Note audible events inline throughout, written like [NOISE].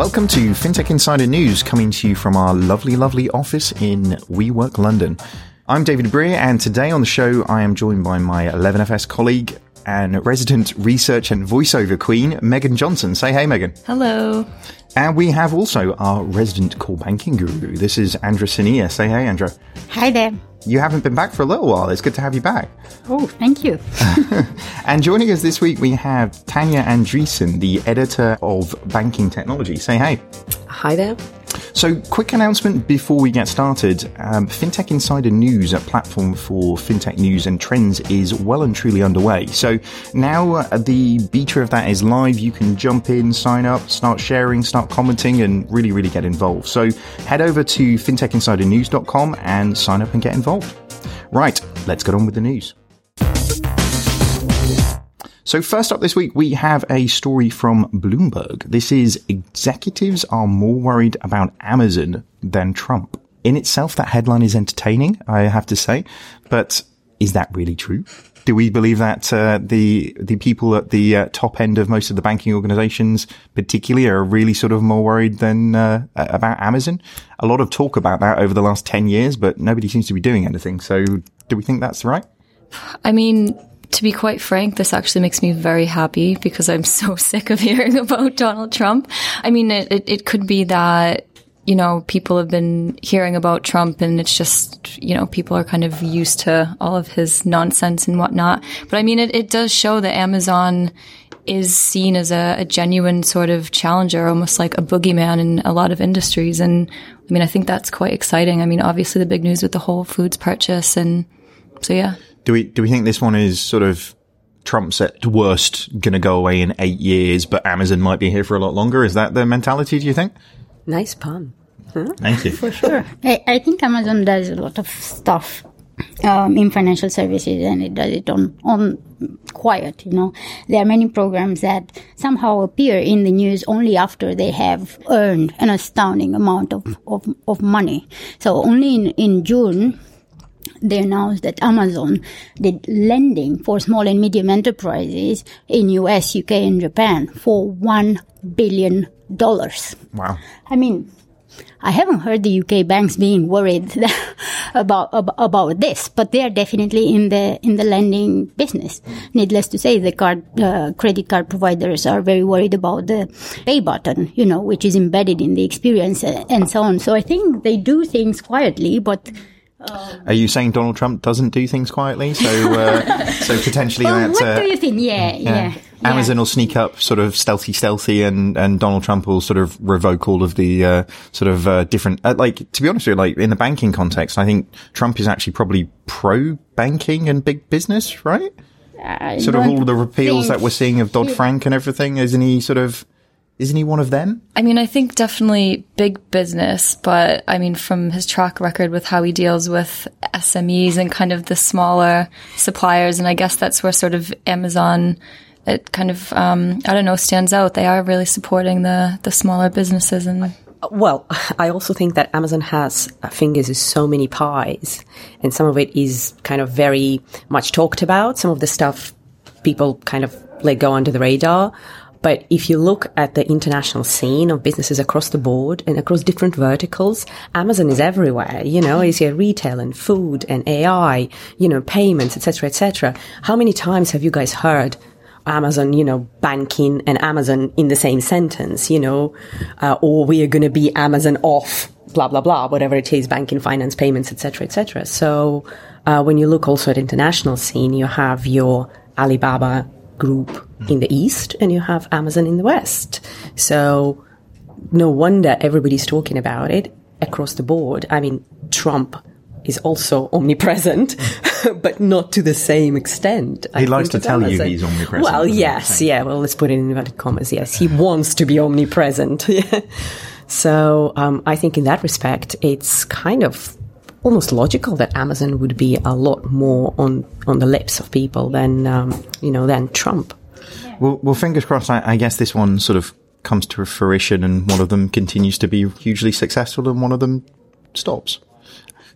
Welcome to FinTech Insider News, coming to you from our lovely, lovely office in WeWork London. I'm David Brear, and today on the show, I am joined by my 11FS colleague and resident research and voiceover queen, Megan Johnson. Say hey, Megan. Hello. And we have also our resident core banking guru. This is Andra Sonea. Say hey, Andra. Hi there. You haven't been back for a little while. It's good to have you back. Oh, thank you. [LAUGHS] and joining us this week, we have Tanya Andreasyan, the editor of Banking Technology. Say hey. Hi there. So, quick announcement before we get started. Um, FinTech Insider News, a platform for fintech news and trends, is well and truly underway. So, now uh, the beta of that is live. You can jump in, sign up, start sharing, start commenting, and really, really get involved. So, head over to fintechinsidernews.com and sign up and get involved. Right, let's get on with the news. So first up this week, we have a story from Bloomberg. This is executives are more worried about Amazon than Trump. In itself, that headline is entertaining, I have to say, but is that really true? Do we believe that uh, the the people at the uh, top end of most of the banking organizations, particularly, are really sort of more worried than uh, about Amazon? A lot of talk about that over the last ten years, but nobody seems to be doing anything. So, do we think that's right? I mean, to be quite frank, this actually makes me very happy because I'm so [LAUGHS] sick of hearing about Donald Trump. I mean, it, it, it, could be that, you know, people have been hearing about Trump and it's just, you know, people are kind of used to all of his nonsense and whatnot. But I mean, it, it does show that Amazon is seen as a, a genuine sort of challenger, almost like a boogeyman in a lot of industries. And I mean, I think that's quite exciting. I mean, obviously the big news with the Whole Foods purchase and so yeah. Do we do we think this one is sort of Trump's at worst going to go away in eight years, but Amazon might be here for a lot longer? Is that the mentality? Do you think? Nice pun. Huh? Thank you. [LAUGHS] For sure. I, I, think Amazon does a lot of stuff um, in financial services and it does it on, on quiet, you know. There are many programs that somehow appear in the news only after they have earned an astounding amount of, of, of money. So only in, in June, they announced that Amazon did lending for small and medium enterprises in US, UK, and Japan for one billion dollars. Wow! I mean, I haven't heard the UK banks being worried [LAUGHS] about, about, about this, but they are definitely in the in the lending business. Needless to say, the card uh, credit card providers are very worried about the pay button, you know, which is embedded in the experience and so on. So I think they do things quietly, but um, Are you saying Donald Trump doesn't do things quietly? So, uh, [LAUGHS] so potentially well, that. What uh, do you think? Yeah, yeah. yeah. Amazon will sneak up sort of stealthy, stealthy, and, and Donald Trump will sort of revoke all of the uh, sort of uh, different. Uh, like to be honest with you, like in the banking context, I think Trump is actually probably pro banking and big business, right? I sort of all the repeals that we're seeing of Dodd Frank and everything. Isn't he sort of isn't he one of them? I mean, I think definitely big business, but I mean, from his track record with how he deals with SMEs and kind of the smaller suppliers, and I guess that's where sort of Amazon, it kind of, um, I don't know, stands out. They are really supporting the the smaller businesses and. Well, I also think that Amazon has fingers in so many pies, and some of it is kind of very much talked about. Some of the stuff people kind of let go under the radar. But if you look at the international scene of businesses across the board and across different verticals, Amazon is everywhere. You know, is here retail and food and AI, you know, payments, etc., etc. How many times have you guys heard Amazon, you know, banking and Amazon in the same sentence, you know, uh, or we are going to be Amazon off, blah blah blah, whatever it is, banking, finance, payments, etc., etc. So uh, when you look also at international scene, you have your Alibaba group in the East and you have Amazon in the West. So no wonder everybody's talking about it across the board. I mean, Trump is also omnipresent, [LAUGHS] but not to the same extent. He I likes to tell Amazon. you he's omnipresent. Well, yes, yeah. Well, let's put it in inverted commas. Yes, he wants to be omnipresent. [LAUGHS] so um, I think in that respect, it's kind of almost logical that Amazon would be a lot more on on the lips of people than um, you know than Trump. Well, well, fingers crossed. I, I, guess this one sort of comes to fruition, and one of them continues to be hugely successful, and one of them stops.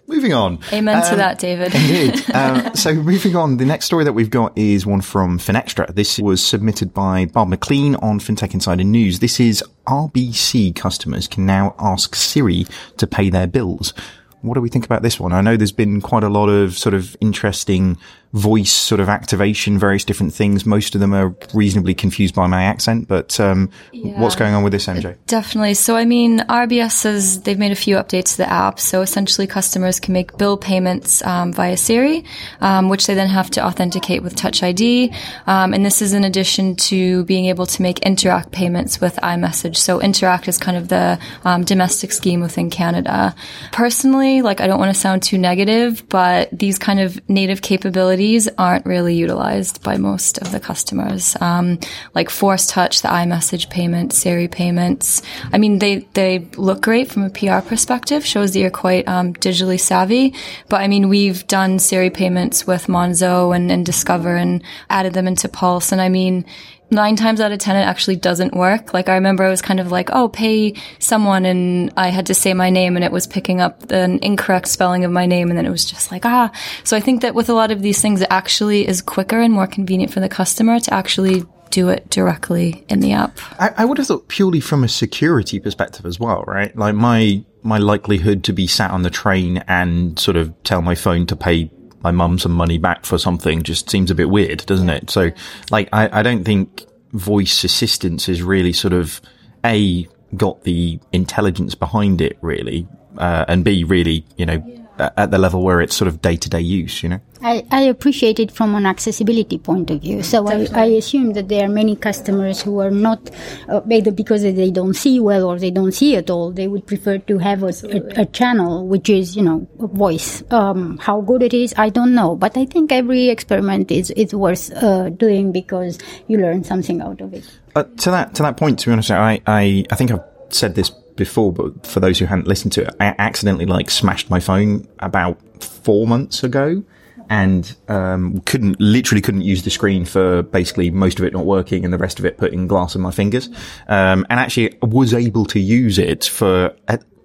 Moving on. Amen to Um, that, David. Indeed. [LAUGHS] Uh, so moving on, the next story that we've got is one from Finextra. This was submitted by Bob McLean on FinTech Insider News. This is RBC customers can now ask Siri to pay their bills. What do we think about this one? I know there's been quite a lot of sort of interesting voice sort of activation, various different things. Most of them are reasonably confused by my accent, but um, what's going on with this, MJ? Definitely. So, I mean, RBS says they've made a few updates to the app. So, essentially, customers can make bill payments um, via Siri, um, which they then have to authenticate with Touch ID. Um, and this is in addition to being able to make Interac payments with iMessage. So, Interac is kind of the um, domestic scheme within Canada. Personally, like, I don't want to sound too negative, but these kind of native capabilities aren't really utilized by most of the customers. Um, like Force Touch, the iMessage payment, Siri payments. I mean, they, they look great from a PR perspective, shows that you're quite um, digitally savvy. But I mean, we've done Siri payments with Monzo and, and Discover and added them into Pulse. And I mean, nine times out of ten, it actually doesn't work. Like I remember I was kind of like, oh, pay someone and I had to say my name and it was picking up an incorrect spelling of my name. And then it was just like, ah. So I think that with a lot of these things, it actually is quicker and more convenient for the customer to actually do it directly in the app. I, I would have thought purely from a security perspective as well, right? Like my my likelihood to be sat on the train and sort of tell my phone to pay my mum some money back for something just seems a bit weird, doesn't it? So, like, I, I don't think voice assistance is really sort of a got the intelligence behind it, really, uh, and b really, you know, a- at the level where it's sort of day to day use, you know. I, I appreciate it from an accessibility point of view. So I, I assume that there are many customers who are not, uh, either because they don't see well or they don't see at all, they would prefer to have a, a, a channel which is, you know, a voice. Um, how good it is, I don't know. But I think every experiment is, is worth uh, doing because you learn something out of it. Uh, to that to that point, to be honest, I, I I think I've said this before, but for those who hadn't listened to it, I accidentally like smashed my phone about four months ago, and um, couldn't literally couldn't use the screen for basically most of it not working and the rest of it putting glass in my fingers, um, and actually was able to use it for.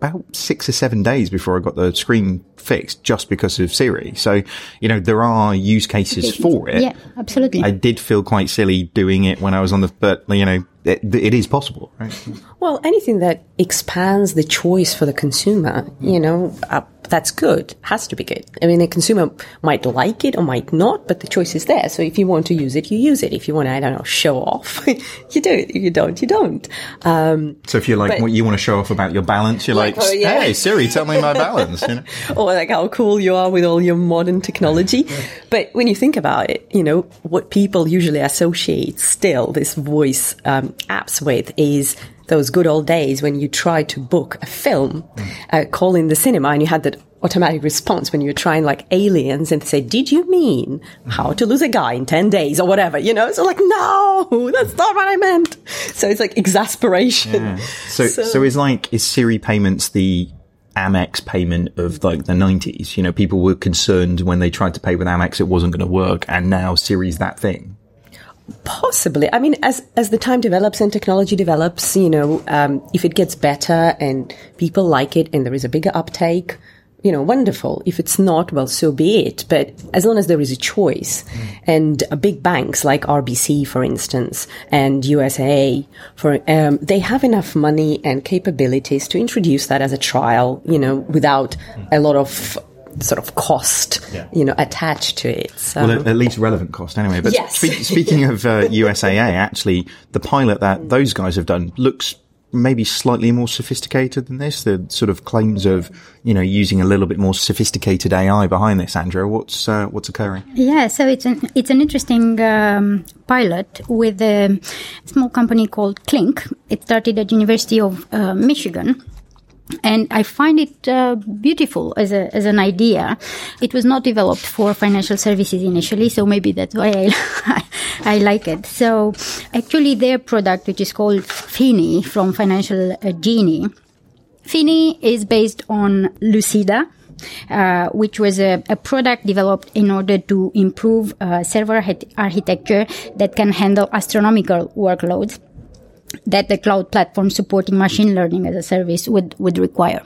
about six or seven days before I got the screen fixed just because of Siri. So, you know, there are use cases for it. Yeah, absolutely. I did feel quite silly doing it when I was on the, but you know, it, it is possible, right? Well, anything that expands the choice for the consumer, you know, that's good. Has to be good. I mean, the consumer might like it or might not, but the choice is there. So if you want to use it, you use it. If you want to, I don't know, show off, [LAUGHS] you do it. If you don't, you don't. Um, So if you're like, But- what you want to show off about your balance, you're like, Like, oh, yeah. hey Siri, tell me my balance. You know? [LAUGHS] or like how cool you are with all your modern technology. [LAUGHS] But when you think about it, you know, what people usually associate still this voice um, apps with is those good old days when you tried to book a film, uh, call in the cinema and you had that automatic response when you were trying like aliens and say, did you mean how to lose a guy in 10 days or whatever, you know? So like, no, that's not what I meant. So it's like exasperation. [LAUGHS] So, so, is like, is Siri payments the Amex payment of like the 90s? You know, people were concerned when they tried to pay with Amex, it wasn't going to work. And now Siri's that thing. Possibly. I mean, as as the time develops and technology develops, you know, um, if it gets better and people like it and there is a bigger uptake, you know, wonderful. If it's not, well, so be it. But as long as there is a choice, and uh, big banks like RBC, for instance, and USA, for um, they have enough money and capabilities to introduce that as a trial, you know, without a lot of sort of cost, you know, attached to it. So. Well, at, at least relevant cost anyway. But Yes. spe- speaking of uh, [LAUGHS] USAA, actually, the pilot that those guys have done looks maybe slightly more sophisticated than this. The sort of claims of, you know, using a little bit more sophisticated AI behind this, Andra. What's, uh, what's occurring? Yeah, so it's an it's an interesting um, pilot with a small company called Clinc. It started at University of uh, Michigan. And I find it uh, beautiful as a as an idea. It was not developed for financial services initially, so maybe that's why I [LAUGHS] I like it. So actually, their product, which is called Finie from Financial uh, Genie, Finie is based on Lucida, uh, which was a, a product developed in order to improve uh, server architecture that can handle astronomical workloads. That the cloud platform supporting machine learning as a service would, would require.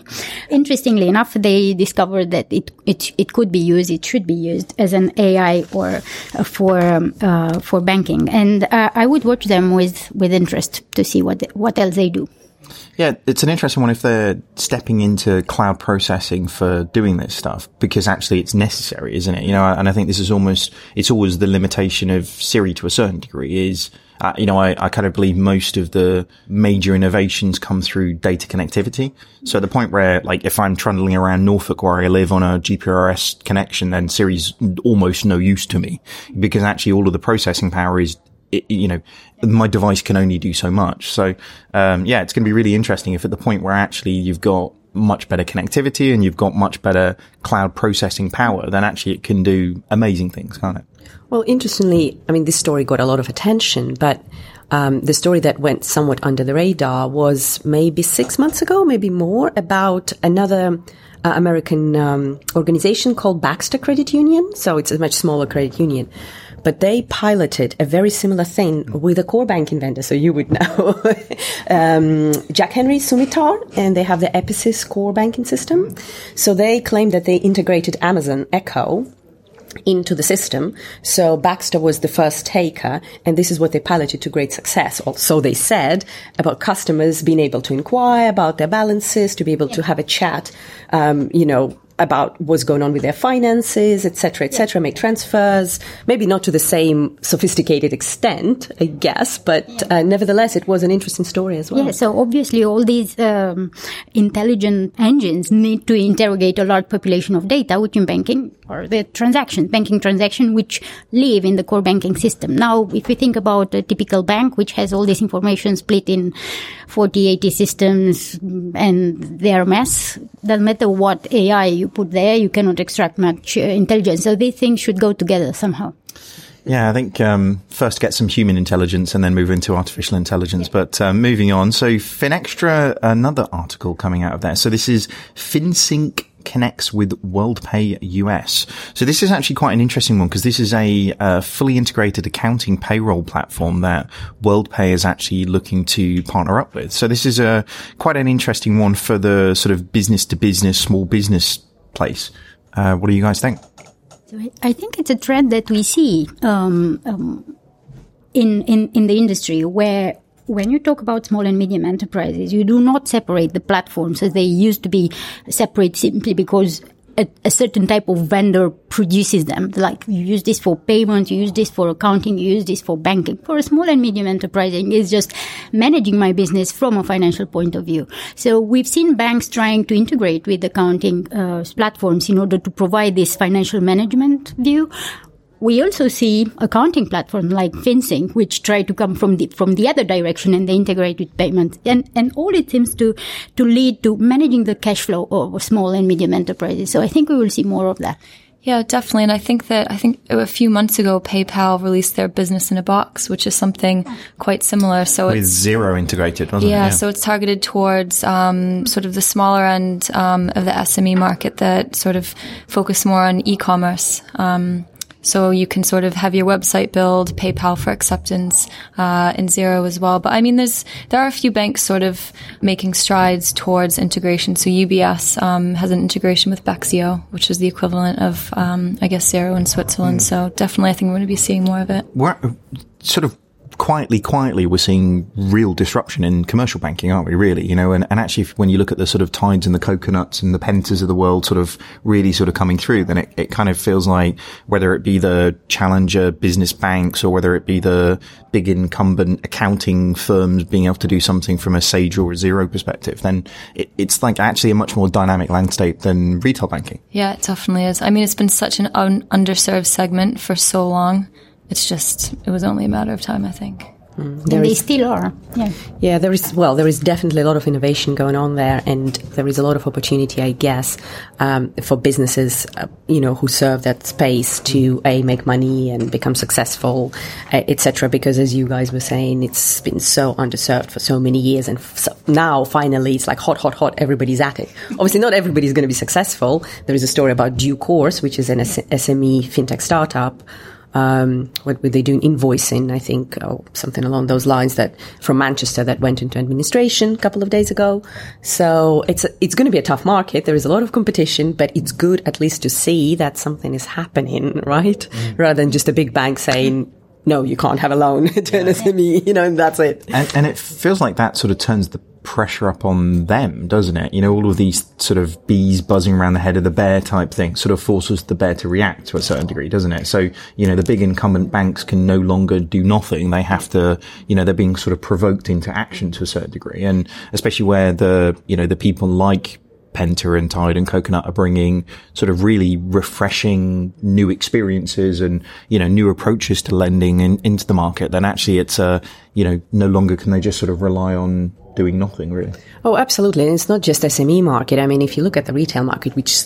Interestingly enough, they discovered that it, it, it could be used, it should be used as an AI or uh, for, um, uh, for banking. And uh, I would watch them with, with interest to see what, what else they do. Yeah, it's an interesting one if they're stepping into cloud processing for doing this stuff because actually it's necessary, isn't it? You know, and I think this is almost, it's always the limitation of Siri to a certain degree is uh, you know, I, I kind of believe most of the major innovations come through data connectivity. So at the point where, like, if I'm trundling around Norfolk where I live on a GPRS connection, then Siri's almost no use to me because actually all of the processing power is it, you know, my device can only do so much. So, um, yeah, it's going to be really interesting if at the point where actually you've got much better connectivity and you've got much better cloud processing power, then actually it can do amazing things, can't it? Well, interestingly, I mean, this story got a lot of attention, but um, the story that went somewhat under the radar was maybe six months ago, maybe more, about another uh, American um, organization called Baxter Credit Union. So it's a much smaller credit union. But they piloted a very similar thing with a core banking vendor, so you would know. [LAUGHS] um, Jack Henry Symitar, and they have the Episys core banking system. So they claim that they integrated Amazon Echo into the system. So Baxter was the first taker, and this is what they piloted to great success. So they said about customers being able to inquire about their balances, to be able to have a chat, um, you know, about what's going on with their finances, etc., etc., make transfers. Maybe not to the same sophisticated extent, I guess, but uh, nevertheless, it was an interesting story as well. Yeah. So obviously, all these um, intelligent engines need to interrogate a large population of data, which in banking or the transactions, banking transaction, which live in the core banking system. Now, if we think about a typical bank, which has all this information split in 40, 80 systems, and they're a mess, doesn't matter what AI you put there, you cannot extract much uh, intelligence. So these things should go together somehow. Yeah, I think um, first get some human intelligence and then move into artificial intelligence. But uh, moving on, so Finextra, another article coming out of there. So this is FinSync connects with WorldPay US. So this is actually quite an interesting one because this is a uh, fully integrated accounting payroll platform that WorldPay is actually looking to partner up with. So this is a quite an interesting one for the sort of business to business, small business place. Uh, what do you guys think? I think it's a trend that we see um, um, in, in in the industry where when you talk about small and medium enterprises, you do not separate the platforms as they used to be separate simply because a, a, certain type of vendor produces them. Like you use this for payment, you use this for accounting, you use this for banking. For a small and medium enterprising is just managing my business from a financial point of view. So we've seen banks trying to integrate with accounting uh, platforms in order to provide this financial management view. We also see accounting platforms like FinSync, which try to come from the from the other direction and they integrate with payments. And and all it seems to to lead to managing the cash flow of small and medium enterprises. So I think we will see more of that. Yeah, definitely. And I think that I think a few months ago, PayPal released their business in a box, which is something quite similar. So with it's Xero integrated, wasn't yeah, it? Yeah. So it's targeted towards um, sort of the smaller end um, of the SME market that sort of focus more on e-commerce. Um, so you can sort of have your website build, PayPal for acceptance, uh, and Xero as well. But I mean, there's, there are a few banks sort of making strides towards integration. So UBS, um, has an integration with Bexio, which is the equivalent of, um, I guess Xero in Switzerland. Mm. So definitely I think we're going to be seeing more of it. We're sort of quietly, quietly, we're seeing real disruption in commercial banking, aren't we? Really, you know, and, and actually, when you look at the sort of tides and the coconuts and the pentas of the world, sort of really sort of coming through, then it, it kind of feels like whether it be the challenger business banks or whether it be the big incumbent accounting firms being able to do something from a Sage or a Xero perspective, then it, it's like actually a much more dynamic landscape than retail banking. Yeah, it definitely is. I mean, it's been such an un- underserved segment for so long it's just it was only a matter of time, I think. Mm. There they still are. Yeah. Yeah, there is, well, there is definitely a lot of innovation going on there and there is a lot of opportunity, I guess, um, for businesses, uh, you know, who serve that space to A, make money and become successful, uh, etc. Because as you guys were saying, it's been so underserved for so many years and so now finally it's like hot, hot, hot, everybody's at it. Obviously not everybody's going to be successful. There is a story about Duecourse, which is an SME fintech startup um, what were they doing? Invoicing, I think, or something along those lines that from Manchester that went into administration a couple of days ago. So it's, it's going to be a tough market. There is a lot of competition, but it's good at least to see that something is happening, [LAUGHS] right? Mm. Rather than just a big bank saying, no, you can't have a loan [LAUGHS] to an SME, you know, and that's it. And, and it feels like that sort of turns the pressure up on them, doesn't it? You know, all of these sort of bees buzzing around the head of the bear type thing sort of forces the bear to react to a certain degree, doesn't it? So, you know, the big incumbent banks can no longer do nothing. They have to, you know, they're being sort of provoked into action to a certain degree. And especially where the, you know, the people like Penta and Tide and Coconut are bringing sort of really refreshing new experiences and, you know, new approaches to lending in, into the market, then actually it's, a, you know, no longer can they just sort of rely on doing nothing really. Oh, absolutely. And it's not just SME market. I mean, if you look at the retail market, which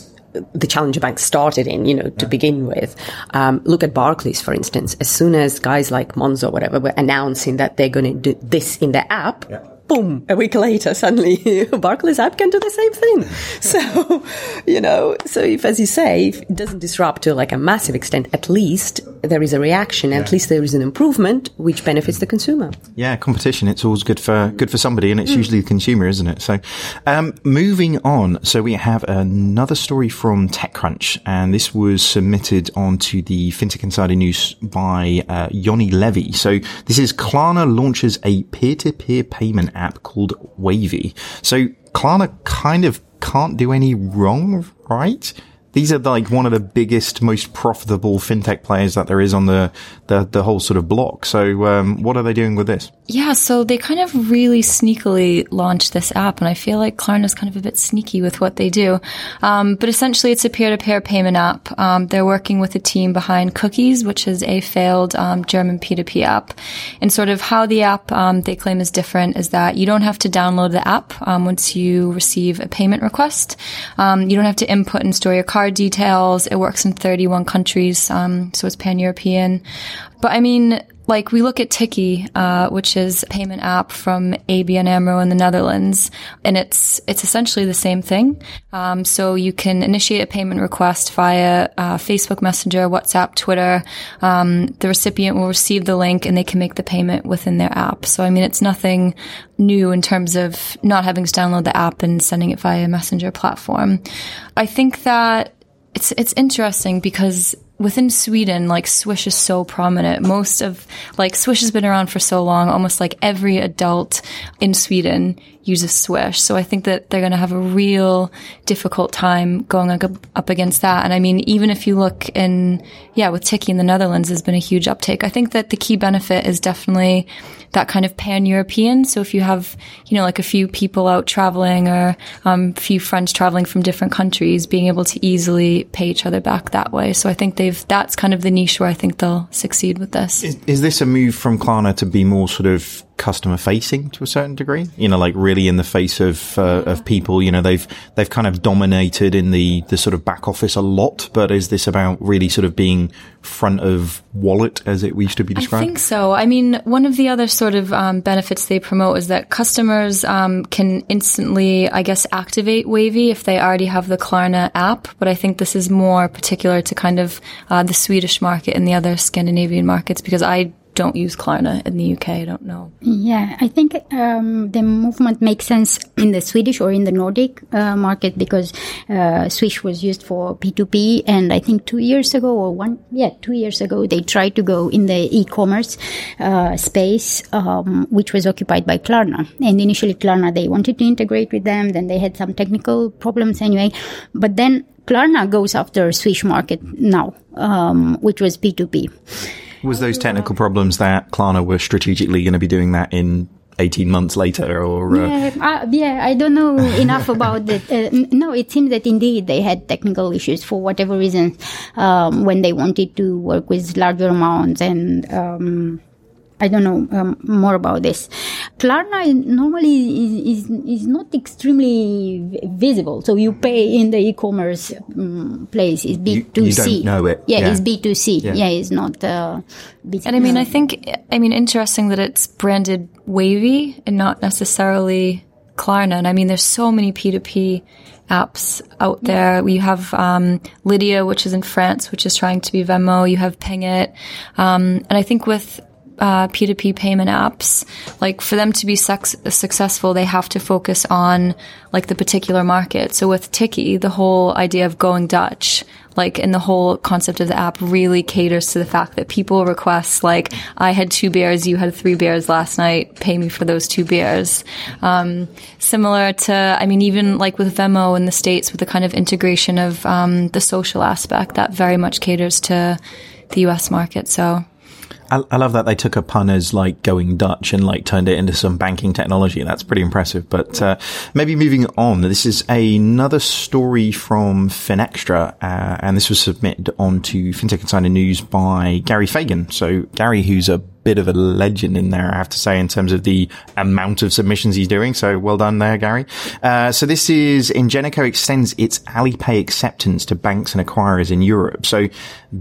the challenger bank started in, you know, to yeah. begin with. Um, look at Barclays, for instance. As soon as guys like Monzo, or whatever, were announcing that they're going to do this in their app, yeah boom, a week later, suddenly [LAUGHS] Barclays app can do the same thing. [LAUGHS] So, you know, so if, as you say, if it doesn't disrupt to like a massive extent, at least there is a reaction, yeah. at least there is an improvement, which benefits the consumer. Yeah, competition, it's always good for, good for somebody, and it's mm. usually the consumer, isn't it? So, um, moving on. So we have another story from TechCrunch, and this was submitted onto the FinTech Insider News by, uh, Yoni Levy. So this is Klarna launches a peer-to-peer payment app called Wavy. So Klarna kind of can't do any wrong, right? These are like one of the biggest, most profitable fintech players that there is on the the, the whole sort of block. So, um, what are they doing with this? Yeah, so they kind of really sneakily launched this app, and I feel like Klarna's kind of a bit sneaky with what they do. Um, but essentially, it's a peer-to-peer payment app. Um, they're working with a team behind Cookies, which is a failed um, German P2P app. And sort of how the app um, they claim is different is that you don't have to download the app um, once you receive a payment request. you don't have to input and store your card card details. It works in 31 countries, um, so it's pan-European. But I mean, like we look at Tikkie, uh, which is a payment app from ABN AMRO in the Netherlands, and it's it's essentially the same thing. Um, so you can initiate a payment request via uh, Facebook Messenger, WhatsApp, Twitter. Um, the recipient will receive the link, and they can make the payment within their app. So I mean, it's nothing new in terms of not having to download the app and sending it via a Messenger platform. I think that it's it's interesting because within Sweden, like Swish is so prominent. Most of like Swish has been around for so long. Almost like every adult in Sweden uses Swish. So I think that they're going to have a real difficult time going up against that. And I mean, even if you look in, yeah, with Tikkie in the Netherlands, there's been a huge uptake. I think that the key benefit is definitely that kind of pan-European. So if you have, you know, like a few people out traveling or um, a few friends traveling from different countries, being able to easily pay each other back that way. So I think they've, that's kind of the niche where I think they'll succeed with this. Is, is this a move from Klarna to be more sort of customer facing to a certain degree. You know, like really in the face of uh, of people. You know, they've they've kind of dominated in the the sort of back office a lot. But is this about really sort of being front of wallet as it used to be described? I think so. I mean, one of the other sort of um, benefits they promote is that customers um, can instantly, I guess, activate Wavy if they already have the Klarna app. But I think this is more particular to kind of uh, the Swedish market and the other Scandinavian markets because I don't use Klarna in the UK. I don't know. Yeah, I think um, the movement makes sense in the Swedish or in the Nordic uh, market because uh, Swish was used for P2P, and I think two years ago or one, yeah, two years ago they tried to go in the e-commerce uh, space, um, which was occupied by Klarna. And initially, Klarna they wanted to integrate with them, then they had some technical problems anyway, but then Klarna goes after Swish market now, um, which was P2P was those technical problems that Klarna were strategically going to be doing that in 18 months later or uh... yeah, uh, yeah i don't know enough about it. Uh, no it seems that indeed they had technical issues for whatever reason um, when they wanted to work with larger amounts and um, I don't know um, more about this. Klarna normally is, is, is not extremely visible. So you pay in the e-commerce um, place. It's B2C. You, you don't know it. Yeah, yeah. it's B2C. Yeah. yeah, it's not uh, B2C. And I mean, I think, I mean, interesting that it's branded Wavy and not necessarily Klarna. And I mean, there's so many P2P apps out there. We have um, Lydia, which is in France, which is trying to be Venmo. You have Pingit, um, and I think with uh, P2P payment apps, like for them to be successful, they have to focus on like the particular market. So with Tikkie, the whole idea of going Dutch, like, and the whole concept of the app really caters to the fact that people request, like, I had two beers, you had three beers last night, pay me for those two beers. Um, similar to, I mean, even like with Venmo in the States, with the kind of integration of um, the social aspect, that very much caters to the US market. So, I, I, love that they took a pun as like going Dutch and like turned it into some banking technology. That's pretty impressive. But uh, maybe moving on, this is another story from Finextra, uh, and this was submitted onto FinTech Insider News by Gary Fagan. So Gary, who's a bit of a legend in there, I have to say, in terms of the amount of submissions he's doing. So well done there, Gary. Uh, so this is Ingenico extends its Alipay acceptance to banks and acquirers in Europe. So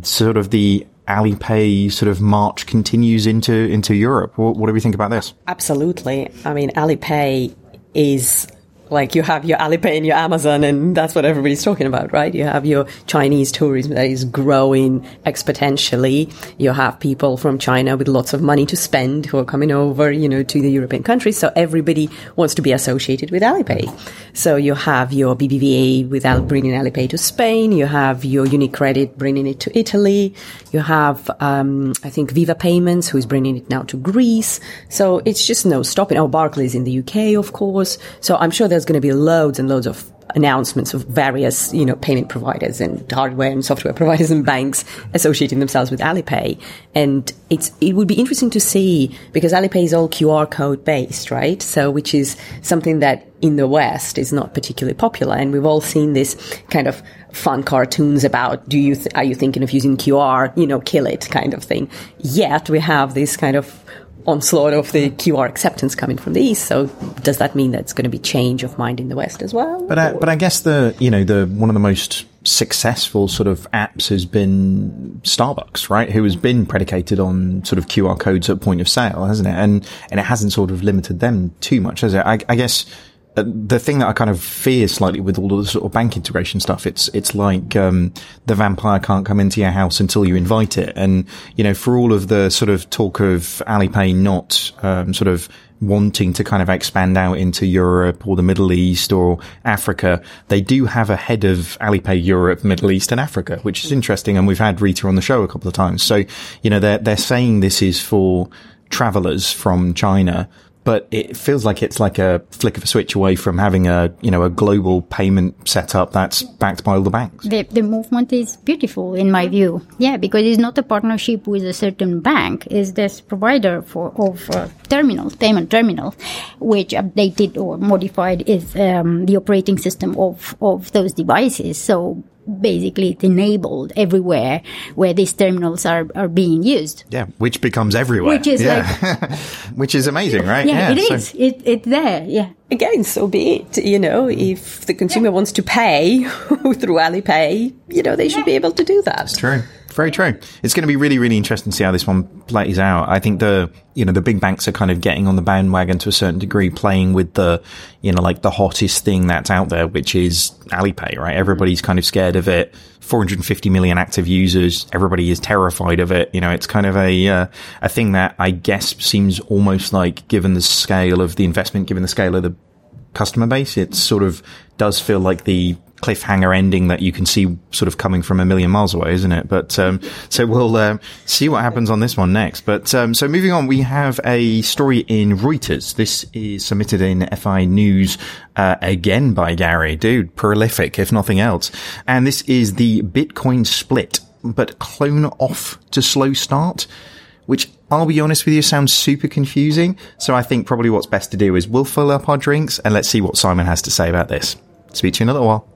sort of the Alipay sort of march continues into into Europe. What, what do we think about this? Absolutely. I mean, Alipay is like you have your Alipay and your Amazon, and that's what everybody's talking about, right? You have your Chinese tourism that is growing exponentially. You have people from China with lots of money to spend who are coming over, you know, to the European countries. So everybody wants to be associated with Alipay. So you have your BBVA without bringing Alipay to Spain. You have your UniCredit bringing it to Italy. You have, um, I think, Viva Payments, who is bringing it now to Greece. So it's just no stopping. Oh, Barclays in the UK, of course. So I'm sure there's going to be loads and loads of announcements of various, you know, payment providers and hardware and software [LAUGHS] providers and banks associating themselves with Alipay. And it's, it would be interesting to see because Alipay is all QR code based, right? So, which is something that in the West is not particularly popular. And we've all seen this kind of fun cartoons about, do you, th- are you thinking of using QR, you know, kill it kind of thing. Yet we have this kind of onslaught of the QR acceptance coming from the East. So does that mean that it's going to be change of mind in the West as well? But I, but I guess the you know the one of the most successful sort of apps has been Starbucks, right? Who has been predicated on sort of QR codes at point of sale, hasn't it? And and it hasn't sort of limited them too much, has it? I, I guess the thing that I kind of fear slightly with all of the sort of bank integration stuff, it's it's like um, the vampire can't come into your house until you invite it, and you know, for all of the sort of talk of Alipay not um, sort of wanting to kind of expand out into Europe or the Middle East or Africa, they do have a head of Alipay Europe, Middle East, and Africa, which is interesting, and we've had Rita on the show a couple of times. So you know, they're they're saying this is for travelers from China but it feels like it's like a flick of a switch away from having a you know a global payment setup that's backed by all the banks. The, the movement is beautiful in my view. Yeah, because it's not a partnership with a certain bank. It's this provider for of uh, terminals, payment terminals, which updated or modified is um, the operating system of of those devices. So basically it's enabled everywhere where these terminals are, are being used. Yeah, which becomes everywhere. Which is yeah. like, [LAUGHS] which is amazing, right? Yeah, yeah it so. is. It, it's there. Yeah. Again, so be it. You know, if the consumer yeah. wants to pay [LAUGHS] through Alipay, you know, they should be able to do that. That's true. Very true. It's going to be really, really interesting to see how this one plays out. I think the, you know, the big banks are kind of getting on the bandwagon to a certain degree, playing with the, you know, like the hottest thing that's out there, which is Alipay, right? Everybody's kind of scared of it. 450 million active users. Everybody is terrified of it. You know, it's kind of a, uh, a thing that I guess seems almost like given the scale of the investment, given the scale of the customer base, it sort of does feel like the cliffhanger ending that you can see sort of coming from a million miles away, isn't it? But um, so we'll uh, see what happens on this one next. But um, so moving on, we have a story in Reuters. This is submitted in FI News uh, again by Gary, dude, prolific if nothing else. And this is the Bitcoin split, but clone off to slow start which I'll be honest with you sounds super confusing. So I think probably what's best to do is we'll fill up our drinks and let's see what Simon has to say about this. Speak to you in a little while.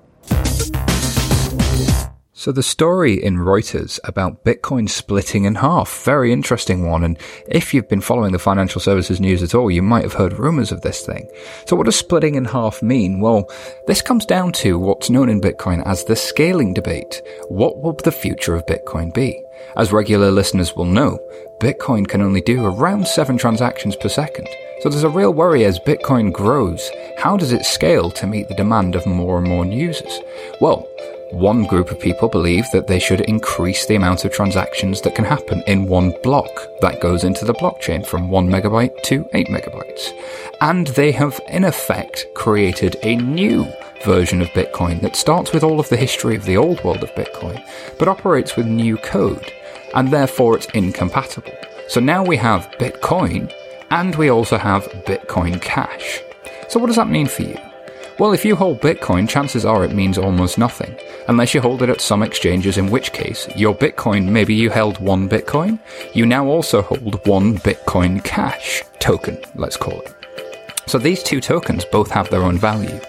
So the story in Reuters about Bitcoin splitting in half, very interesting one. And if you've been following the financial services news at all, you might have heard rumors of this thing. So what does splitting in half mean? Well, this comes down to what's known in Bitcoin as the scaling debate. What will the future of Bitcoin be? As regular listeners will know, Bitcoin can only do around seven transactions per second. So there's a real worry as Bitcoin grows. How does it scale to meet the demand of more and more users? Well, one group of people believe that they should increase the amount of transactions that can happen in one block that goes into the blockchain from 1 megabyte to 8 megabytes. And they have, in effect, created a new version of Bitcoin that starts with all of the history of the old world of Bitcoin, but operates with new code, and therefore it's incompatible. So now we have Bitcoin, and we also have Bitcoin Cash. So what does that mean for you? Well, if you hold Bitcoin, chances are it means almost nothing, unless you hold it at some exchanges, in which case, your Bitcoin, maybe you held one Bitcoin, you now also hold one Bitcoin Cash token, let's call it. So these two tokens both have their own value.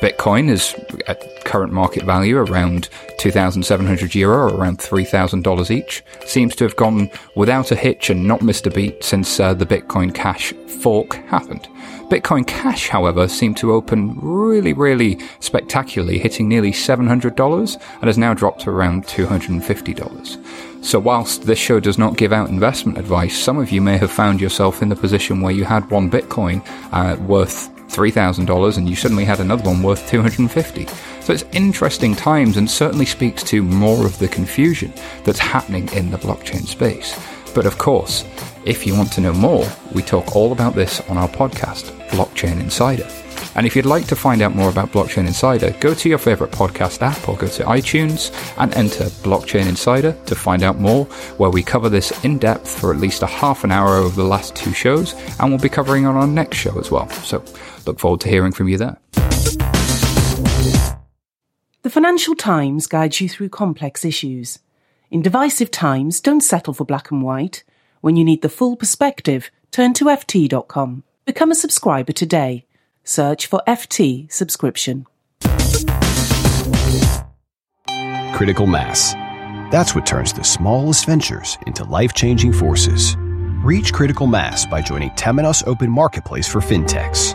Bitcoin is at current market value around 2,700 euro, or around $3,000 each. Seems to have gone without a hitch and not missed a beat since uh, the Bitcoin Cash fork happened. Bitcoin Cash, however, seemed to open really, really spectacularly, hitting nearly $700 and has now dropped to around $250. So whilst this show does not give out investment advice, some of you may have found yourself in the position where you had one Bitcoin uh, worth $3,000 and you suddenly had another one worth 250. So it's interesting times and certainly speaks to more of the confusion that's happening in the blockchain space. But of course, if you want to know more, we talk all about this on our podcast, Blockchain Insider. And if you'd like to find out more about Blockchain Insider, go to your favorite podcast app or go to iTunes and enter Blockchain Insider to find out more, where we cover this in depth for at least a half an hour over the last two shows, and we'll be covering on our next show as well. So look forward to hearing from you there. The Financial Times guides you through complex issues. In divisive times, don't settle for black and white. When you need the full perspective, turn to FT.com. Become a subscriber today. Search for FT subscription. Critical mass. That's what turns the smallest ventures into life changing forces. Reach critical mass by joining Temenos Open Marketplace for FinTechs,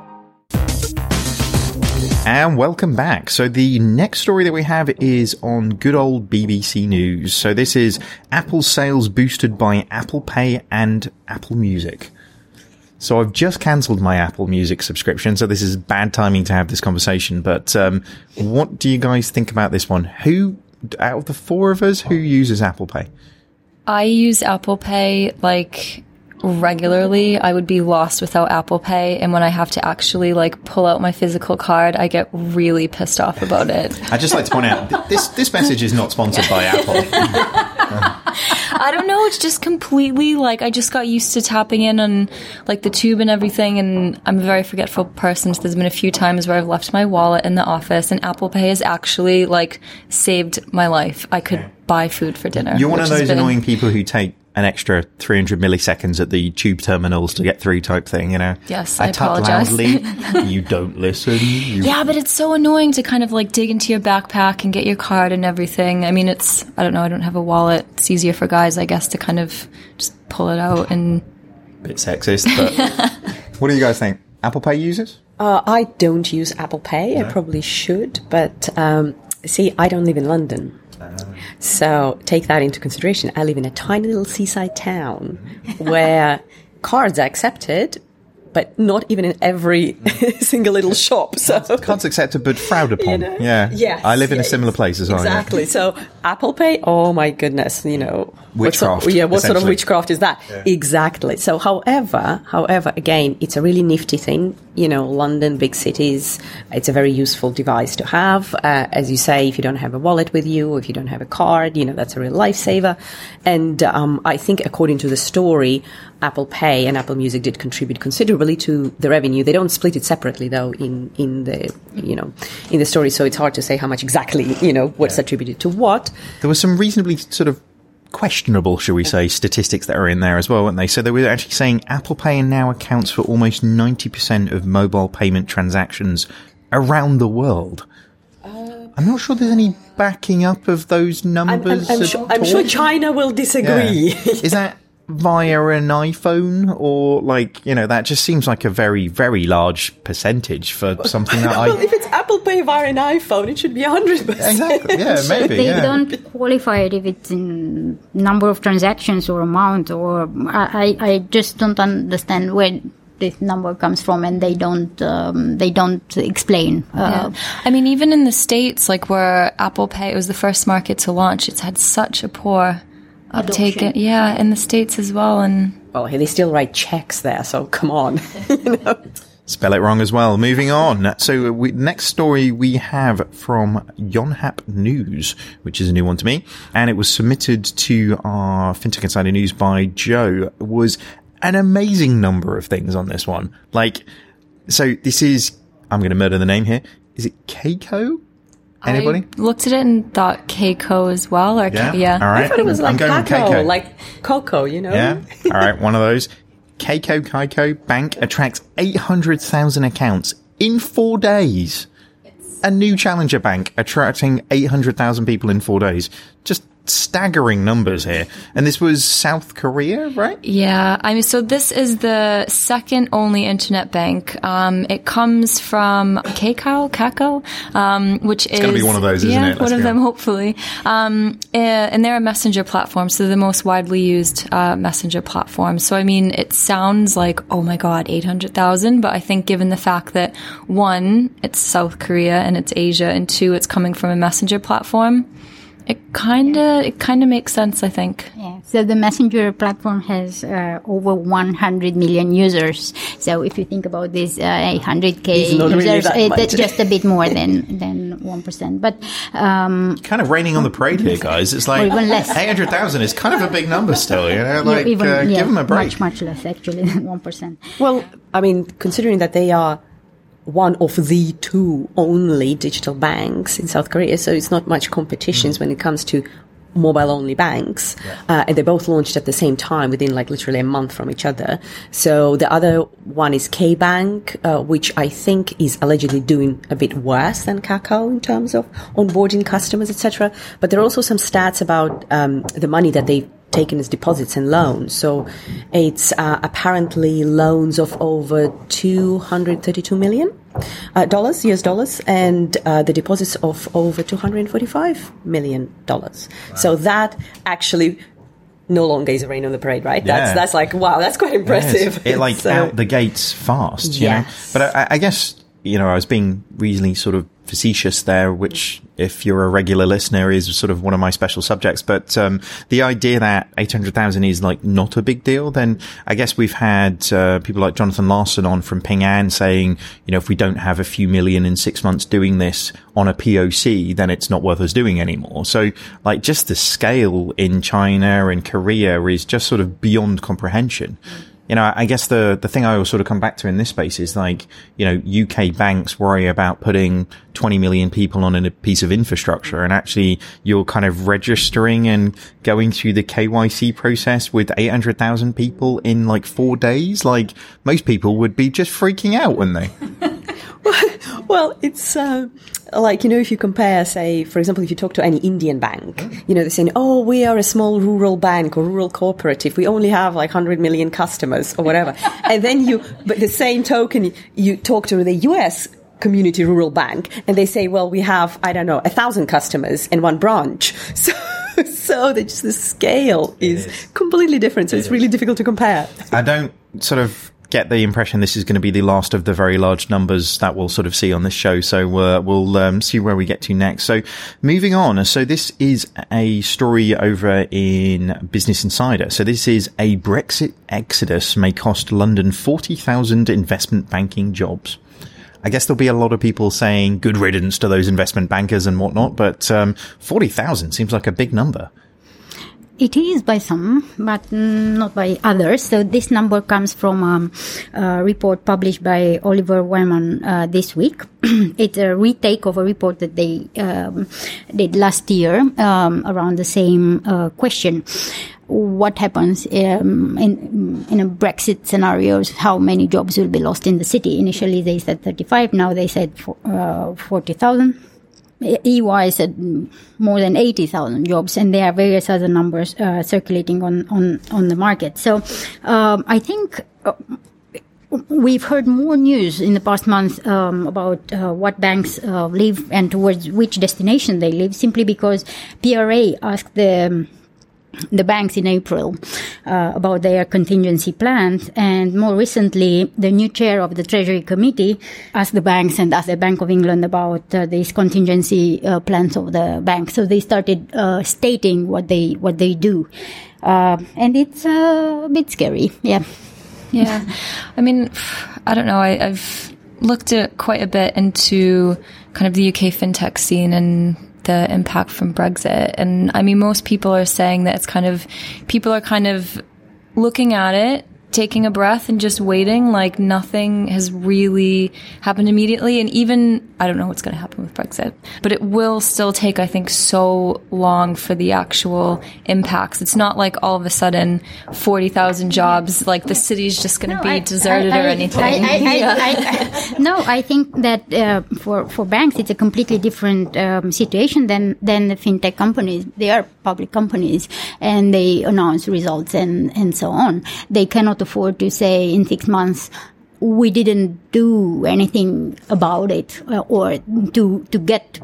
And welcome back. So the next story that we have is on good old BBC News. So this is Apple sales boosted by Apple Pay and Apple Music. So I've just cancelled my Apple Music subscription, so this is bad timing to have this conversation. But um, what do you guys think about this one? Who out of the four of us who uses Apple Pay? I use Apple Pay like regularly. I would be lost without Apple Pay, and when I have to actually like pull out my physical card, I get really pissed off about it. I'd just like to point out th- this this message is not sponsored by Apple. [LAUGHS] I don't know. It's just completely like I just got used to tapping in on like the tube and everything, and I'm a very forgetful person. So there's been a few times where I've left my wallet in the office, and Apple Pay has actually like saved my life. I could buy food for dinner. You're one of those annoying people who take an extra 300 milliseconds at the tube terminals to get through type thing, you know? Yes, I tap apologize. loudly. [LAUGHS] you don't listen. You Yeah, but it's so annoying to kind of like dig into your backpack and get your card and everything. I mean, it's, I don't know, I don't have a wallet. It's easier for guys, I guess, to kind of just pull it out and. [LAUGHS] bit sexist, but [LAUGHS] what do you guys think? Apple Pay users? Uh, I don't use Apple Pay. I probably should, but um, see, I don't live in London. So take that into consideration. I live in a tiny little seaside town where [LAUGHS] cards are accepted, but not even in every [LAUGHS] single little shop. So Cards accepted but froud [LAUGHS] upon. know? Yeah. Yes, I live in a similar place as well. yeah. Exactly. So Apple Pay, oh my goodness, you know. what sort- Witchcraft, yeah, what sort of witchcraft is that? Exactly. So, however, however, again, it's a really nifty thing. You know, London, big cities, it's a very useful device to have. Uh, as you say, if you don't have a wallet with you, or if you don't have a card, you know, that's a real lifesaver. And um, I think, according to the story, Apple Pay and Apple Music did contribute considerably to the revenue. They don't split it separately, though, in in the you know in the story. So it's hard to say how much exactly you know what's attributed to what. There were some reasonably sort of questionable, shall we say, statistics that are in there as well, weren't they? So they were actually saying Apple Pay now accounts for almost 90% of mobile payment transactions around the world. Uh, I'm not sure there's any backing up of those I'm, I'm, numbers. I'm sure, I'm sure. China will disagree. Yeah. Is that via an iPhone or like, you know, that just seems like a very, very large percentage for something [LAUGHS] that well, I. if it's Apple Pay via an iPhone, it should be 100%. Exactly. Yeah, maybe. they yeah. don't qualify it if it's in number of transactions or amount or I, I I just don't understand where this number comes from and they don't um, they don't explain uh, Yeah. I mean, even in the States, like where Apple Pay, it was the first market to launch, it's had such a poor uptake. it. Yeah, in the States as well. And Well, they still write checks there, so come on. [LAUGHS] you know? Spell it wrong as well. Moving on. So, uh, we, next story we have from Yonhap News, which is a new one to me, and it was submitted to our FinTech Insider News by Joe. Was an amazing number of things on this one. Like, so this is. I'm going to murder the name here. Is it Keiko? Anybody? I looked at it and thought Keiko as well. Or Yeah? Ke- yeah. All right. I thought it was I'm like going with Keiko. like cocoa, you know? Yeah. All right. One of those. Keiko Keiko Bank attracts 800,000 accounts in four days. A new challenger bank attracting 800,000 people in four days. Just staggering numbers here. And this was South Korea, right? Yeah, I mean, so this is the second only internet bank. Um, it comes from Kakao, Kakao, um, which is gonna be one of those, isn't yeah, it? Let's one of them, hopefully. Um, uh, and they're a messenger platform, so the most widely used uh, messenger platform. So I mean, it sounds like oh my god, eight hundred thousand, but I think given the fact that one, it's South Korea and it's Asia, and two, it's coming from a messenger platform. It kind of it kind of makes sense, I think. Yeah. So the Messenger platform has uh, over 100 million users. So if you think about this, uh, 800k It's not really users, that it- it's just a bit more [LAUGHS] than than one percent. But um, Kind of raining on the parade here, [LAUGHS] guys. It's like even less. 800,000 is kind of a big number still, you know? Like, even uh, yeah, give them a break. much much less actually than one percent. Well, I mean, considering that they are one of the two only digital banks in South Korea, so it's not much competitions when it comes to mobile only banks. Uh, and they both launched at the same time within like literally a month from each other. So the other one is K Bank, uh, which I think is allegedly doing a bit worse than Kakao in terms of onboarding customers, etc. But there are also some stats about um, the money that they've taken as deposits and loans. So it's uh, apparently loans of over 232 million uh, dollars, US dollars, and uh, the deposits of over 245 million dollars. So that actually no longer is a rain on the parade, right? Yeah. That's that's like wow, that's quite impressive. Yes. It like [LAUGHS] So- out the gates fast, you know. But I, I guess you know I was being reasonably sort of facetious there, which if you're a regular listener is sort of one of my special subjects. But um, the idea that eight hundred thousand is like not a big deal, then I guess we've had uh, people like Jonathan Larsen on from Ping An saying, you know, if we don't have a few million in six months doing this on a POC, then it's not worth us doing anymore. So like just the scale in China and Korea is just sort of beyond comprehension you know, I guess the, the thing I will sort of come back to in this space is like, you know, UK banks worry about putting 20 million people on a piece of infrastructure and actually you're kind of registering and going through the KYC process with 800,000 people in like four days. Like most people would be just freaking out, wouldn't they? [LAUGHS] Well, it's uh, like, you know, if you compare, say, for example, if you talk to any Indian bank, you know, they're saying, oh, we are a small rural bank or rural cooperative. We only have like 100 million customers or whatever. [LAUGHS] and then you, but the same token, you talk to the US community rural bank and they say, well, we have, I don't know, a thousand customers in one branch. [LAUGHS] So, so the, just the scale is, completely different. So it's really difficult to compare. I don't sort of get the impression this is going to be the last of the very large numbers that we'll sort of see on this show. So uh, we'll um, see where we get to next. So moving on. So this is a story over in Business Insider. So this is a Brexit exodus may cost London 40,000 investment banking jobs. I guess there'll be a lot of people saying good riddance to those investment bankers and whatnot, but um, 40,000 seems like a big number. It is by some, but not by others. So this number comes from um, a report published by Oliver Wyman uh, this week. [CLEARS THROAT] it's a retake of a report that they um, did last year um, around the same uh, question. What happens um, in in a Brexit scenarios? How many jobs will be lost in the city? Initially, they said 35. Now they said uh, 40,000 EY said more than 80,000 jobs, and there are various other numbers uh, circulating on, on, on the market. So um, I think. Uh, we've heard more news in the past month um, about uh, what banks uh, live and towards which destination they live, simply because PRA asked the um, the banks in April uh, about their contingency plans. And more recently, the new chair of the Treasury Committee asked the banks and asked the Bank of England about uh, these contingency uh, plans of the bank. So they started uh, stating what they what they do, uh, and it's uh, a bit scary. Yeah, yeah. I mean, I don't know. I, I've looked at quite a bit into kind of the UK fintech scene and the impact from Brexit. And I mean, most people are saying that it's kind of, people are kind of looking at it taking a breath and just waiting like nothing has really happened immediately. And even I don't know what's going to happen with Brexit but it will still take I think so long for the actual impacts. It's not like all of a sudden 40,000 jobs like the city's just going to no, be I, deserted I, I, or anything yeah. no I think that uh, for for banks it's a completely different um, situation than than the fintech companies. They are public companies and they announce results and and so on. They cannot afford to say in six months we didn't do anything about it uh, or to to get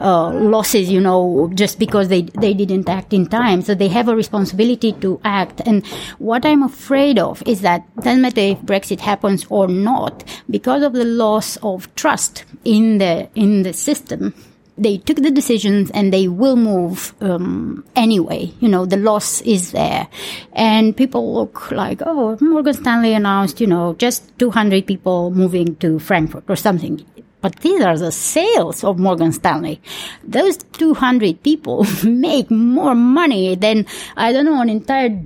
uh, losses you know just because they they didn't act in time. So they have a responsibility to act. And what i'm afraid of is that doesn't matter if brexit happens or not because of the loss of trust in the in the system they took the decisions and they will move um, anyway. You know, the loss is there. And people look like, oh, Morgan Stanley announced, you know, just 200 people moving to Frankfurt or something. But these are the sales of Morgan Stanley. Those 200 people [LAUGHS] make more money than, I don't know, an entire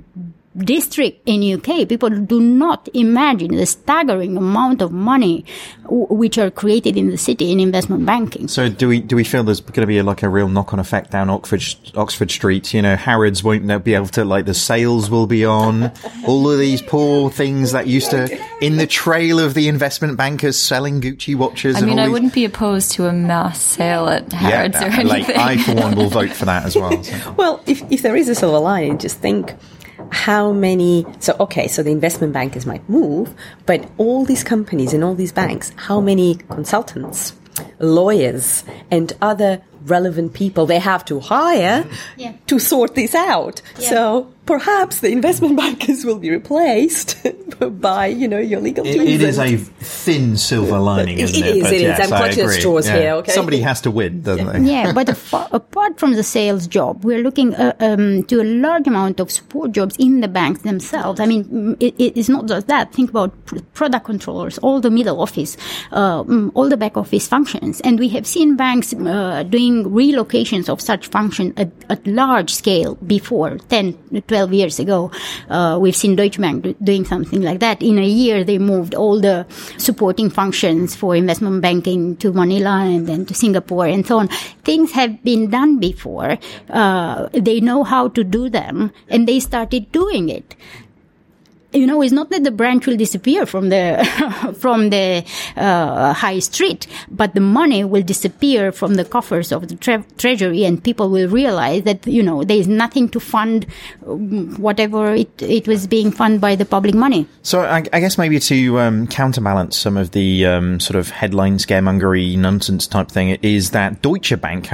district in UK, people do not imagine the staggering amount of money w- which are created in the city in investment banking. So, do we do we feel there's going to be a, like a real knock on effect down Oxford Oxford Street? You know, Harrods won't be able to like the sales will be on. All of these poor things that used to in the trail of the investment bankers selling Gucci watches. I mean, I these... wouldn't be opposed to a mass sale at Harrods yeah, or anything. Like, I for one will vote for that as well. So. Well, if if there is a silver lining, just think how many so okay so the investment bankers might move but all these companies and all these banks how many consultants lawyers and other relevant people they have to hire yeah. to sort this out yeah. so perhaps the investment [LAUGHS] bankers will be replaced [LAUGHS] by, you know, your legal team. It is a thin silver lining, isn't it? It is, but it yes, is. I'm clutching at straws yeah. here, okay? Somebody has to win, doesn't yeah. they? Yeah, but [LAUGHS] apart from the sales job, we're looking uh, um, to a large amount of support jobs in the banks themselves. I mean, it, it's not just that. Think about product controllers, all the middle office, uh, mm, all the back office functions. And we have seen banks uh, doing relocations of such function at, at large scale before 10, 12 12 years ago. Uh, we've seen Deutsche Bank doing something like that. In a year, they moved all the supporting functions for investment banking to Manila and then to Singapore and so on. Things have been done before. Uh, they know how to do them and they started doing it you know, it's not that the branch will disappear from the [LAUGHS] from the uh, high street, but the money will disappear from the coffers of the tre- treasury, and people will realize that you know there is nothing to fund um, whatever it it was being funded by the public money. So I, I guess maybe to um, counterbalance some of the um, sort of headline scaremongery nonsense type thing is that Deutsche Bank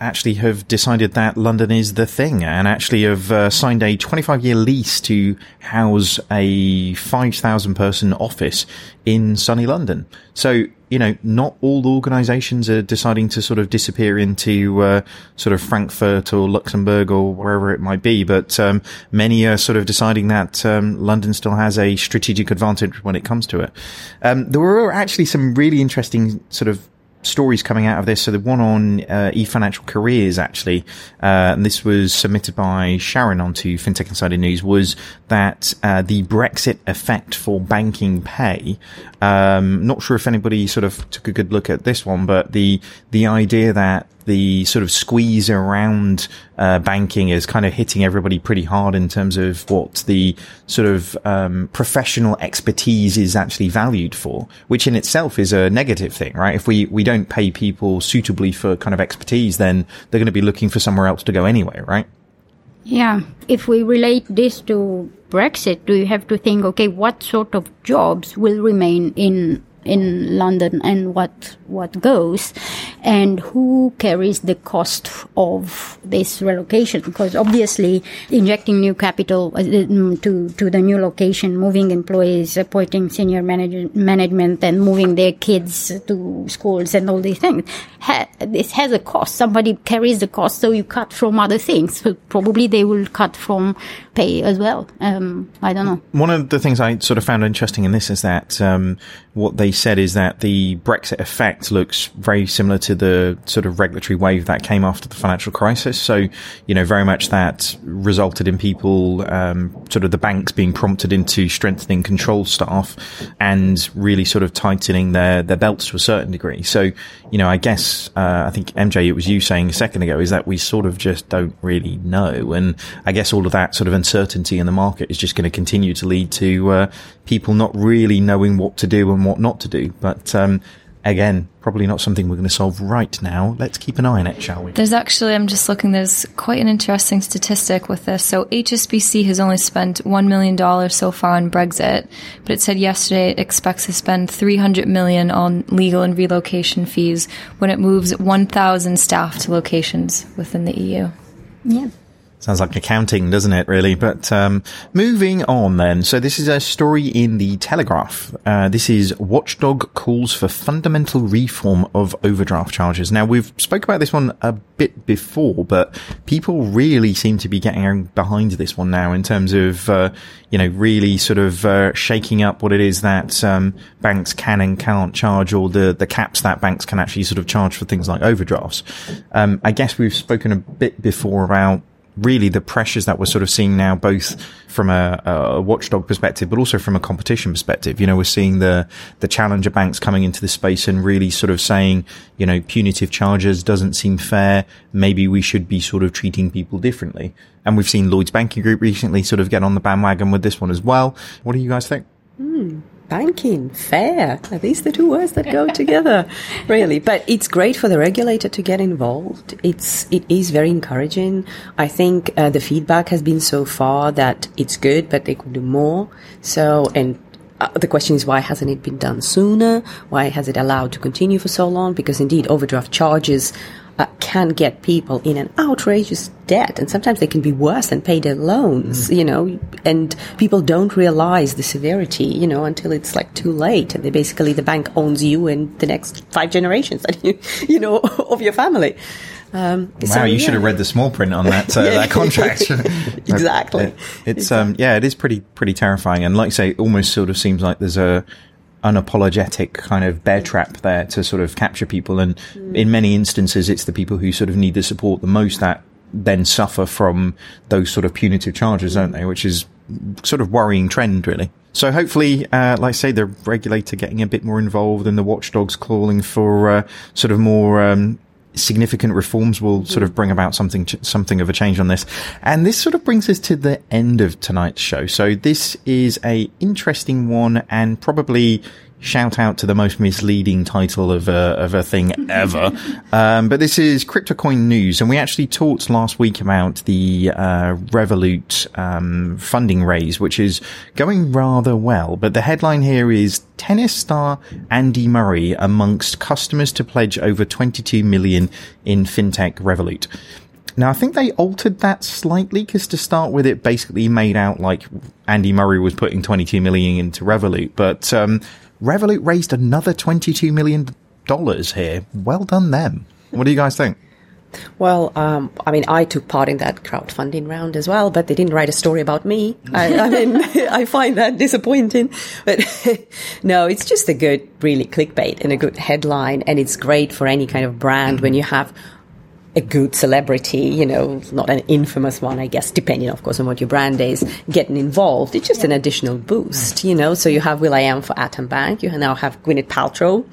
actually have decided that London is the thing, and actually have uh, signed a 25 year lease to house a a 5,000 person office in sunny London. So, you know, not all organizations are deciding to sort of disappear into, uh, sort of Frankfurt or Luxembourg or wherever it might be, but, um, many are sort of deciding that, um, London still has a strategic advantage when it comes to it. Um, there were actually some really interesting sort of stories coming out of this. So the one on uh, eFinancial Careers, actually, uh, and this was submitted by Sharon onto FinTech Insider News, was that uh, the Brexit effect for banking pay. Um, not sure if anybody sort of took a good look at this one, but the the idea that the sort of squeeze around uh, banking is kind of hitting everybody pretty hard in terms of what the sort of um, professional expertise is actually valued for, which in itself is a negative thing, right? If we we don't pay people suitably for kind of expertise, then they're going to be looking for somewhere else to go anyway, right? Yeah. If we relate this to Brexit, do you have to think, okay, what sort of jobs will remain in in London and what what goes, and who carries the cost of this relocation? Because obviously, injecting new capital uh, to to the new location, moving employees, appointing senior manage- management, and moving their kids to schools and all these things, ha- this has a cost. Somebody carries the cost, so you cut from other things. So probably they will cut from pay as well. Um, I don't know. One of the things I sort of found interesting in this is that um, what they said is that the Brexit effect looks very similar to the sort of regulatory wave that came after the financial crisis. So, you know, very much that resulted in people, um, sort of the banks being prompted into strengthening control staff and really sort of tightening their, their belts to a certain degree. So, you know, I guess, uh, I think MJ, it was you saying a second ago is that we sort of just don't really know. And I guess all of that sort of uncertainty in the market is just going to continue to lead to, uh, people not really knowing what to do and what not to do. But, um, again, probably not something we're going to solve right now. Let's keep an eye on it, shall we? There's actually, I'm just looking, there's quite an interesting statistic with this. So HSBC has only spent $1 million so far on Brexit, but it said yesterday it expects to spend 300 million on legal and relocation fees when it moves 1,000 staff to locations within the EU. Yeah. Sounds like accounting, doesn't it, really? But um, moving on then. So this is a story in the Telegraph. Uh, this is Watchdog calls for fundamental reform of overdraft charges. Now, we've spoke about this one a bit before, but people really seem to be getting behind this one now in terms of, uh, you know, really sort of uh, shaking up what it is that um, banks can and can't charge or the, the caps that banks can actually sort of charge for things like overdrafts. Um, I guess we've spoken a bit before about really the pressures that we're sort of seeing now, both from a, a, watchdog perspective, but also from a competition perspective. You know, we're seeing the, the challenger banks coming into the space and really sort of saying, you know, punitive charges doesn't seem fair. Maybe we should be sort of treating people differently. And we've seen Lloyds Banking Group recently sort of get on the bandwagon with this one as well. What do you guys think? Hmm banking, fair. These are these the two words that go [LAUGHS] together? really. But it's great for the regulator to get involved. It's, it is very encouraging. I think uh, the feedback has been so far that it's good, but they could do more. So, and uh, the question is why hasn't it been done sooner? Why has it allowed to continue for so long? Because indeed, overdraft charges can get people in an outrageous debt, and sometimes they can be worse than payday loans, mm. you know, and people don't realize the severity, you know, until it's like too late, and they basically the bank owns you and the next five generations, that [LAUGHS] you know, [LAUGHS] of your family. Um, wow, so, you yeah. should have read the small print on that uh, [LAUGHS] that contract. exactly. It, it's um yeah, it is pretty pretty terrifying, and like I say, it almost sort of seems like there's a unapologetic kind of bear trap there to sort of capture people. And mm. in many instances, it's the people who sort of need the support the most that then suffer from those sort of punitive charges, don't they? Which is sort of worrying trend, really. So hopefully, uh, like I say, the regulator getting a bit more involved and the watchdogs calling for uh, sort of more um, significant reforms will sort of bring about something something of a change on this. And this sort of brings us to the end of tonight's show. So this is a interesting one and probably shout out to the most misleading title of a, of a thing [LAUGHS] ever. um, but this is CryptoCoin News, and we actually talked last week about the uh, Revolut um, funding raise, which is going rather well. But the headline here is tennis star Andy Murray amongst customers to pledge over 22 million in fintech Revolut. Now, I think they altered that slightly because to start with, it basically made out like Andy Murray was putting 22 million into Revolut, but um, Revolut raised another 22 million dollars here. Well done, them. What do you guys think? Well, um, I mean, I took part in that crowdfunding round as well, but they didn't write a story about me. I, I mean, [LAUGHS] I find that disappointing. But [LAUGHS] no, it's just a good, really clickbait and a good headline, and it's great for any kind of brand when you have a good celebrity, you know, not an infamous one, I guess, depending, of course, on what your brand is, getting involved. It's just an additional boost, you know. So you have will.i.am for Atom Bank. You now have Gwyneth Paltrow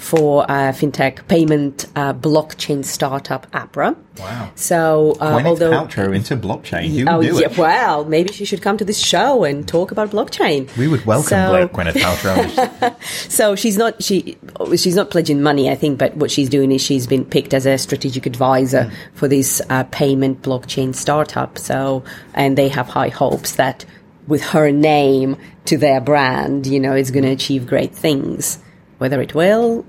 for uh, fintech payment uh, blockchain startup Abra. Wow. So uh, although Paltrow into blockchain. Who Oh, yeah, it? well, maybe she should come to this show and talk about blockchain. We would welcome So- Gwyneth Paltrow. [LAUGHS] So she's not she she's not pledging money, I think, but what she's doing is she's been picked as a strategic advisor Mm. for this uh, payment blockchain startup. So and they have high hopes that with her name to their brand, you know, it's going to achieve great things. Whether it will,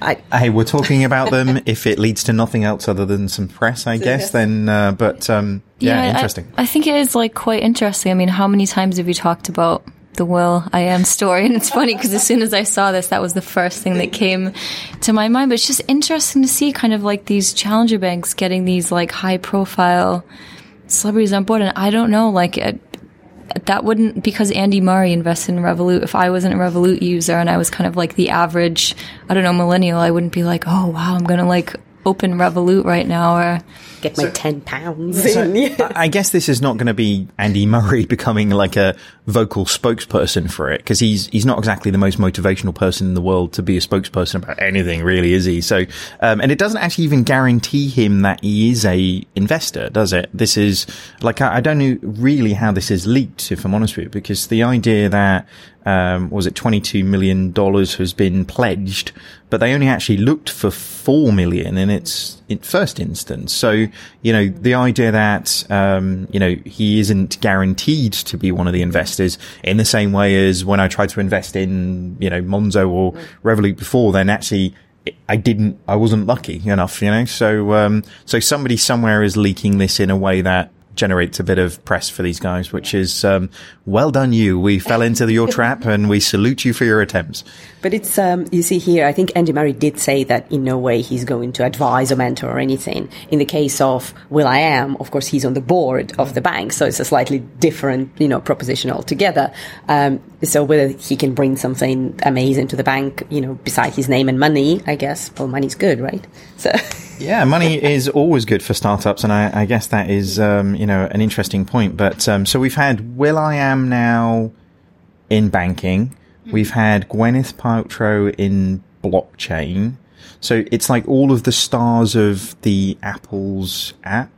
I, hey, we're talking about them. [LAUGHS] If it leads to nothing else other than some press, I guess, then, uh, but, um, yeah, I- interesting. I, think it is like quite interesting. I mean, how many times have you talked about the will.i.am story? [LAUGHS] And it's funny because as soon as I saw this, that was the first thing that came to my mind. But it's just interesting to see kind of like these challenger banks getting these like high profile celebrities on board. And I don't know, like it, that wouldn't because Andy Murray invested in Revolut. If I wasn't a Revolut user and I was kind of like the average, I don't know, millennial, I wouldn't be like, oh wow, I'm gonna like open Revolut right now or get my ten pounds. So, in. I I guess this is not going to be Andy Murray [LAUGHS] becoming like a vocal spokesperson for it because he's he's not exactly the most motivational person in the world to be a spokesperson about anything, really, is he? So, um, and it doesn't actually even guarantee him that he is a investor, does it? This is like I, I don't know really how this is leaked, if I'm honest with you, because the idea that um, was it $22 million has been pledged, but they only actually looked for 4 million in its, in first instance. So, you know, the idea that, um, you know, he isn't guaranteed to be one of the investors in the same way as when I tried to invest in, you know, Monzo or Revolut before, then actually, I didn't, I wasn't lucky enough, you know, so, um, so somebody somewhere is leaking this in a way that generates a bit of press for these guys, which is um, well done. You, we [LAUGHS] fell into your trap, and we salute you for your attempts. But it's um, you see here. I think Andy Murray did say that in no way he's going to advise or mentor or anything. In the case of will.i.am, of course, he's on the board of the bank, so it's a slightly different, you know, proposition altogether. Um, so whether he can bring something amazing to the bank, you know, beside his name and money, I guess. Well, money's good, right? So. [LAUGHS] Yeah, money is always good for startups, and I, I guess that is, um, you know, an interesting point. But um, so we've had will.i.am now in banking. We've had Gwyneth Paltrow in blockchain. So it's like all of the stars of the Apple's app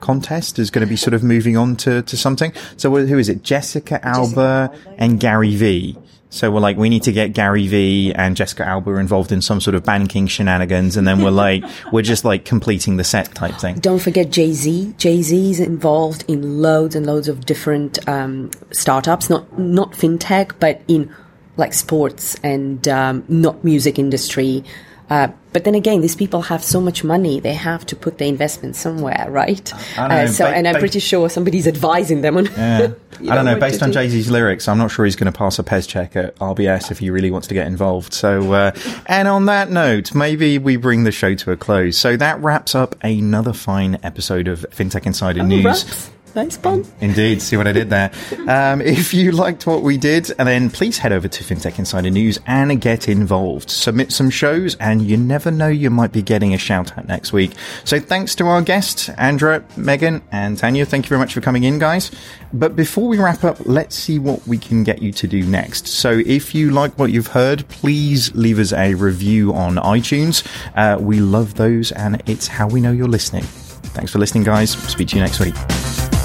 contest is going to be sort of moving on to, to something. So who is it? Jessica Alba and Gary V. So we're like, we need to get Gary V and Jessica Alba involved in some sort of banking shenanigans. And then we're [LAUGHS] like, we're just like completing the set type thing. Don't forget Jay Z. Jay Z is involved in loads and loads of different um, startups, not not fintech, but in like sports and um, not music industry. Uh, but then again, these people have so much money; they have to put their investment somewhere, right? I know, uh, so, ba- and I'm ba- pretty sure somebody's advising them on. Yeah. [LAUGHS] I don't know. Based on. Jay Z's lyrics, I'm not sure he's going to pass a Pez check at RBS if he really wants to get involved. So, uh, and on that note, maybe we bring the show to a close. So that wraps up another fine episode of FinTech Insider News. Raps. Nice pun. Indeed, see what I did there. Um, if you liked what we did, then please head over to FinTech Insider News and get involved. Submit some shows, and you never know, you might be getting a shout out next week. So thanks to our guests, Andra, Megan, and Tanya. Thank you very much for coming in, guys. But before we wrap up, let's see what we can get you to do next. So if you like what you've heard, please leave us a review on iTunes. Uh, we love those, and it's how we know you're listening. Thanks for listening, guys. Speak to you next week.